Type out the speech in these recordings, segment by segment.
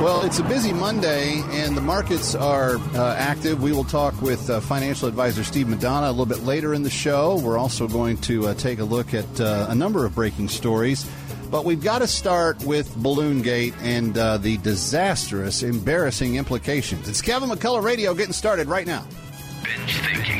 Well, it's a busy Monday, and the markets are uh, active. We will talk with uh, financial advisor Steve Madonna a little bit later in the show. We're also going to uh, take a look at uh, a number of breaking stories. But we've got to start with Balloon Gate and uh, the disastrous, embarrassing implications. It's Kevin McCullough Radio getting started right now. Binge thinking.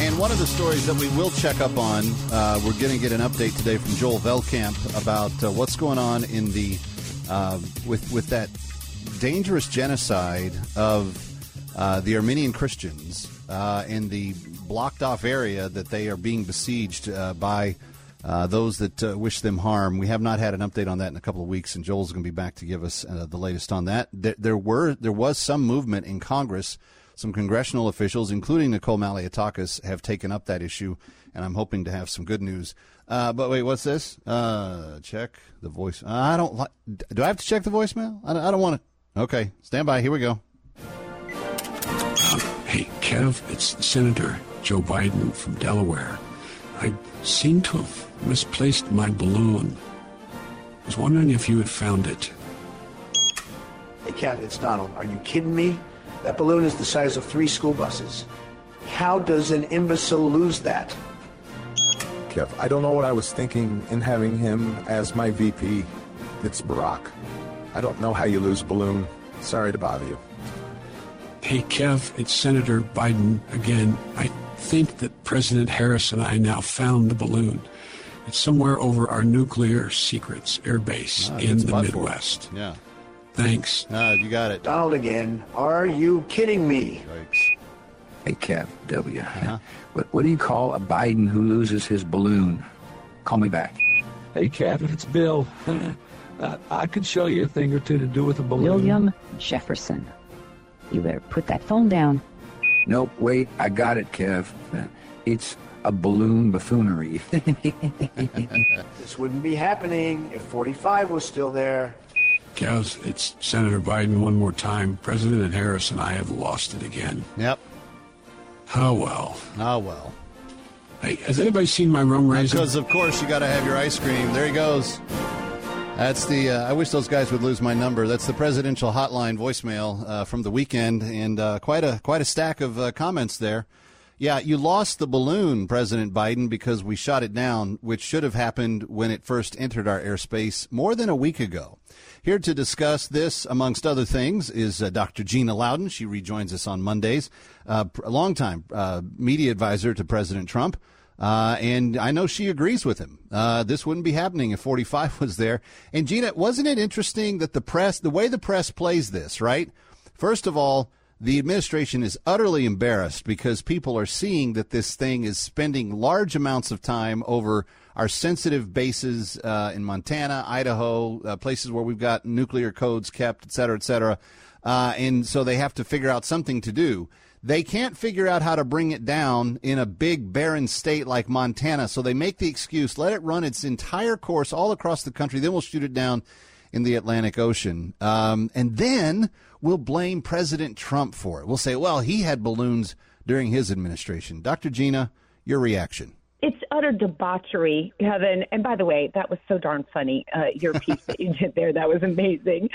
And one of the stories that we will check up on, uh, we're going to get an update today from Joel Veldkamp about uh, what's going on in the uh, with with that dangerous genocide of uh, the Armenian Christians uh, in the blocked off area that they are being besieged uh, by. Those that wish them harm. We have not had an update on that in a couple of weeks, and Joel's going to be back to give us the latest on that. There, there were there was some movement in Congress some congressional officials, including Nicole Malliotakis, have taken up that issue, and I'm hoping to have some good news. Uh, but wait, what's this? Uh, check the voice. I don't like. Do I have to check the voicemail? I don't, I don't want to. Okay, stand by. Here we go. Hey, Kev, it's Senator Joe Biden from Delaware. I seem to have misplaced my balloon. I was wondering if you had found it. Hey, Cat, it's Donald. Are you kidding me? That balloon is the size of three school buses. How does an imbecile lose that? Kev, I don't know what I was thinking in having him as my VP. It's Barack. I don't know how you lose a balloon. Sorry to bother you. Hey, Kev, it's Senator Biden again. I think that President Harris and I now found the balloon. It's somewhere over our nuclear secrets airbase Ah, in it's the Bud for it. Midwest. Yeah, Thanks. uh, you got it. Donald again. Are you kidding me? Yikes. Hey, Kev, W. What, what do you call a Biden who loses his balloon? Call me back. Hey, Kev, it's Bill. I, I could show you a thing or two to do with a balloon. William Jefferson. You better put that phone down. Nope, wait, I got it, Kev. It's a balloon buffoonery. This wouldn't be happening if 45 was still there. Kev, it's Senator Biden one more time. President Harris and I have lost it again. Yep. Oh, well. Oh well. Hey, has anybody seen my rum raisin? Because of course you got to have your ice cream. There he goes. That's the. Uh, I wish those guys would lose my number. That's the presidential hotline voicemail uh, from the weekend, and uh, quite a quite a stack of uh, comments there. Yeah, you lost the balloon, President Biden, because we shot it down, which should have happened when it first entered our airspace more than a week ago. Here to discuss this, amongst other things, is uh, Dr. Gina Loudon. She rejoins us on Mondays, uh, a longtime uh, media advisor to President Trump. Uh, and I know she agrees with him. Uh, this wouldn't be happening if 45 was there. And Gina, wasn't it interesting that the press, the way the press plays this, right? First of all, the administration is utterly embarrassed because people are seeing that this thing is spending large amounts of time over our sensitive bases uh, in Montana, Idaho, uh, places where we've got nuclear codes kept, et cetera, et cetera. Uh, and so they have to figure out something to do. They can't figure out how to bring it down in a big barren state like Montana, so they make the excuse let it run its entire course all across the country, then we'll shoot it down in the Atlantic Ocean. Um, and then we'll blame President Trump for it. We'll say, well, he had balloons during his administration. Dr. Gina, your reaction. It's utter debauchery, Kevin. And by the way, that was so darn funny. Uh, your piece that you did there, that was amazing.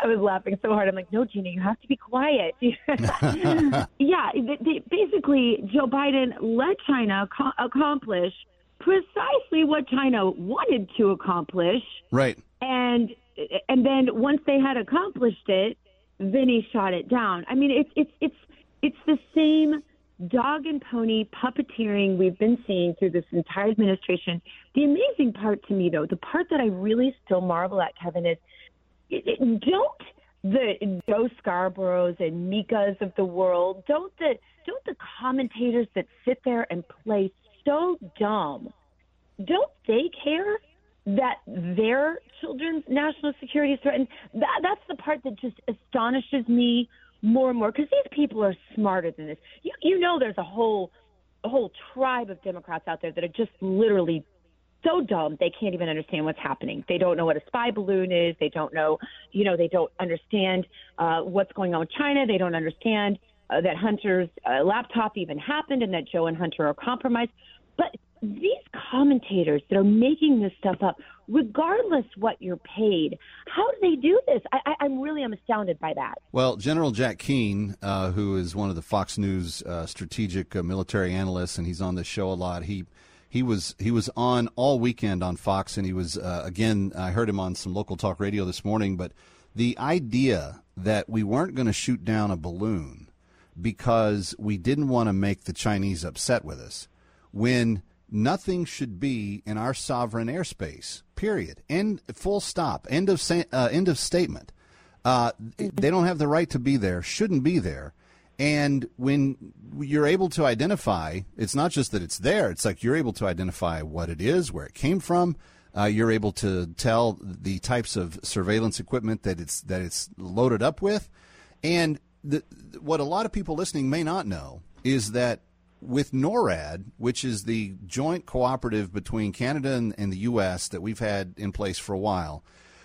I was laughing so hard. I'm like, no, Gina, you have to be quiet. yeah, th- th- basically, Joe Biden let China co- accomplish precisely what China wanted to accomplish, Right. and and then once they had accomplished it, he shot it down. I mean, it's it's it's it's the same dog and pony puppeteering we've been seeing through this entire administration. The amazing part to me, though, the part that I really still marvel at, Kevin, is it, it, don't the Joe Scarboroughs and Mikas of the world, don't the don't the commentators that sit there and play so dumb, don't they care that their children's national security is threatened? That, that's the part that just astonishes me more and more because these people are smarter than this. You, you know, there's a whole a whole tribe of Democrats out there that are just literally so dumb they can't even understand what's happening. They don't know what a spy balloon is. They don't know, you know, they don't understand uh, what's going on with China. They don't understand uh, that Hunter's uh, laptop even happened and that Joe and Hunter are compromised. But these commentators that are making this stuff up, regardless what you're paid, how do they do this? I, am really I'm astounded by that. Well, General Jack Keane, uh, who is one of the Fox News uh, strategic uh, military analysts, and he's on this show a lot. He he was he was on all weekend on Fox, and he was uh, again. I heard him on some local talk radio this morning. But the idea that we weren't going to shoot down a balloon because we didn't want to make the Chinese upset with us, when nothing should be in our sovereign airspace. Period. End. Full stop. End of uh, end of statement. Uh, they don't have the right to be there. Shouldn't be there. And when you're able to identify, it's not just that it's there, it's like you're able to identify what it is, where it came from. Uh, you're able to tell the types of surveillance equipment that it's that it's loaded up with, and the, what a lot of people listening may not know is that with NORAD, which is the joint cooperative between Canada and, and the U.S. that we've had in place for a while,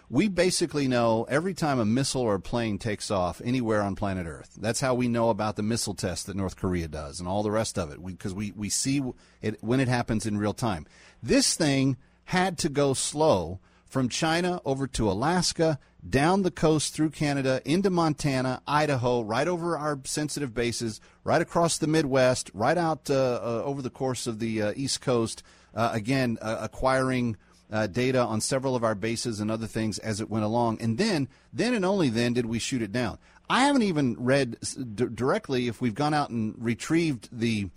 we basically know every time a missile or a plane takes off anywhere on planet Earth. That's how we know about the missile test that North Korea does and all the rest of it because we, we, we see it when it happens in real time. This thing had to go slow from China over to Alaska, down the coast through Canada, into Montana, Idaho, right over our sensitive bases, right across the Midwest, right out uh, uh, over the course of the uh, East Coast, uh, again, uh, acquiring uh, data on several of our bases and other things as it went along. And then, then and only then did we shoot it down. I haven't even read d- directly if we've gone out and retrieved the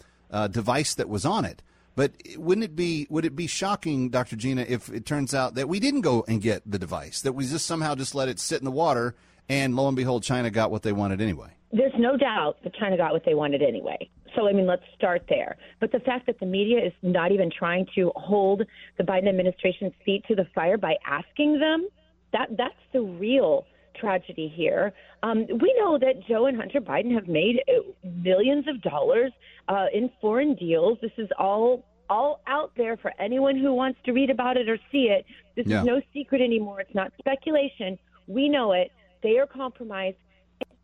device that was on it. But wouldn't it be would it be shocking, Dr. Gina, if it turns out that we didn't go and get the device, that we just somehow just let it sit in the water, and lo and behold, China got what they wanted anyway? There's no doubt that China got what they wanted anyway. So, I mean, let's start there. But the fact that the media is not even trying to hold the Biden administration's feet to the fire by asking them, that that's the real tragedy here. Um, we know that Joe and Hunter Biden have made uh, millions of dollars uh, in foreign deals. This is all all out there for anyone who wants to read about it or see it. This yeah. is no secret anymore. It's not speculation. We know it. They are compromised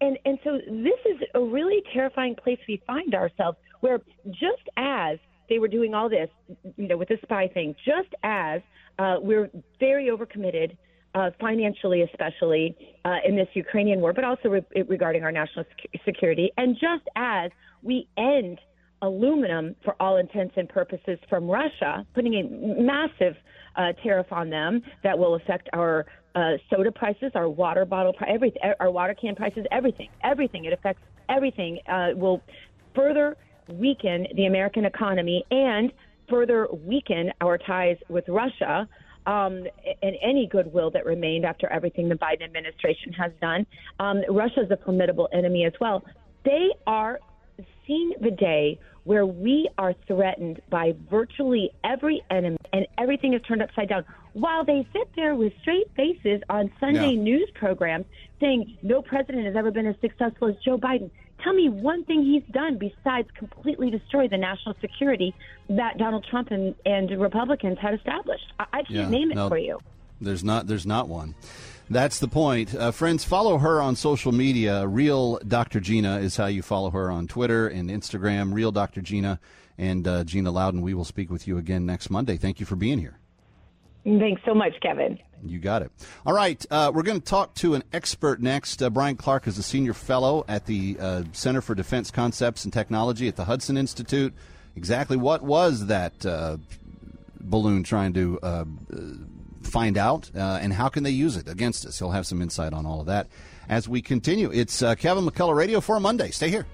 and and so this is a really terrifying place we find ourselves where just as they were doing all this you know with the spy thing just as uh, we're very overcommitted uh, financially especially uh, in this ukrainian war but also re- regarding our national sec- security and just as we end aluminum for all intents and purposes from russia putting a massive uh, tariff on them that will affect our uh, soda prices, our water bottle, everything, our water can prices, everything, everything. It affects everything. Uh, will further weaken the American economy and further weaken our ties with Russia um, and any goodwill that remained after everything the Biden administration has done. Um, Russia is a formidable enemy as well. They are seeing the day where we are threatened by virtually every enemy and everything is turned upside down while they sit there with straight faces on Sunday yeah. news programs saying no president has ever been as successful as Joe Biden. Tell me one thing he's done besides completely destroy the national security that Donald Trump and, and Republicans had established. I, I can't yeah, name it no, for you. There's not. There's not one. That's the point. Uh, friends, follow her on social media. Real Dr. Gina is how you follow her on Twitter and Instagram. Real Dr. Gina and uh, Gina Loudon. We will speak with you again next Monday. Thank you for being here. Thanks so much, Kevin. You got it. All right, uh, we're going to talk to an expert next. Uh, Brian Clark is a senior fellow at the uh, Center for Defense Concepts and Technology at the Hudson Institute. Exactly what was that uh, balloon trying to uh, find out, uh, and how can they use it against us? He'll have some insight on all of that as we continue. It's Kevin McCullough Radio for Monday. Stay here.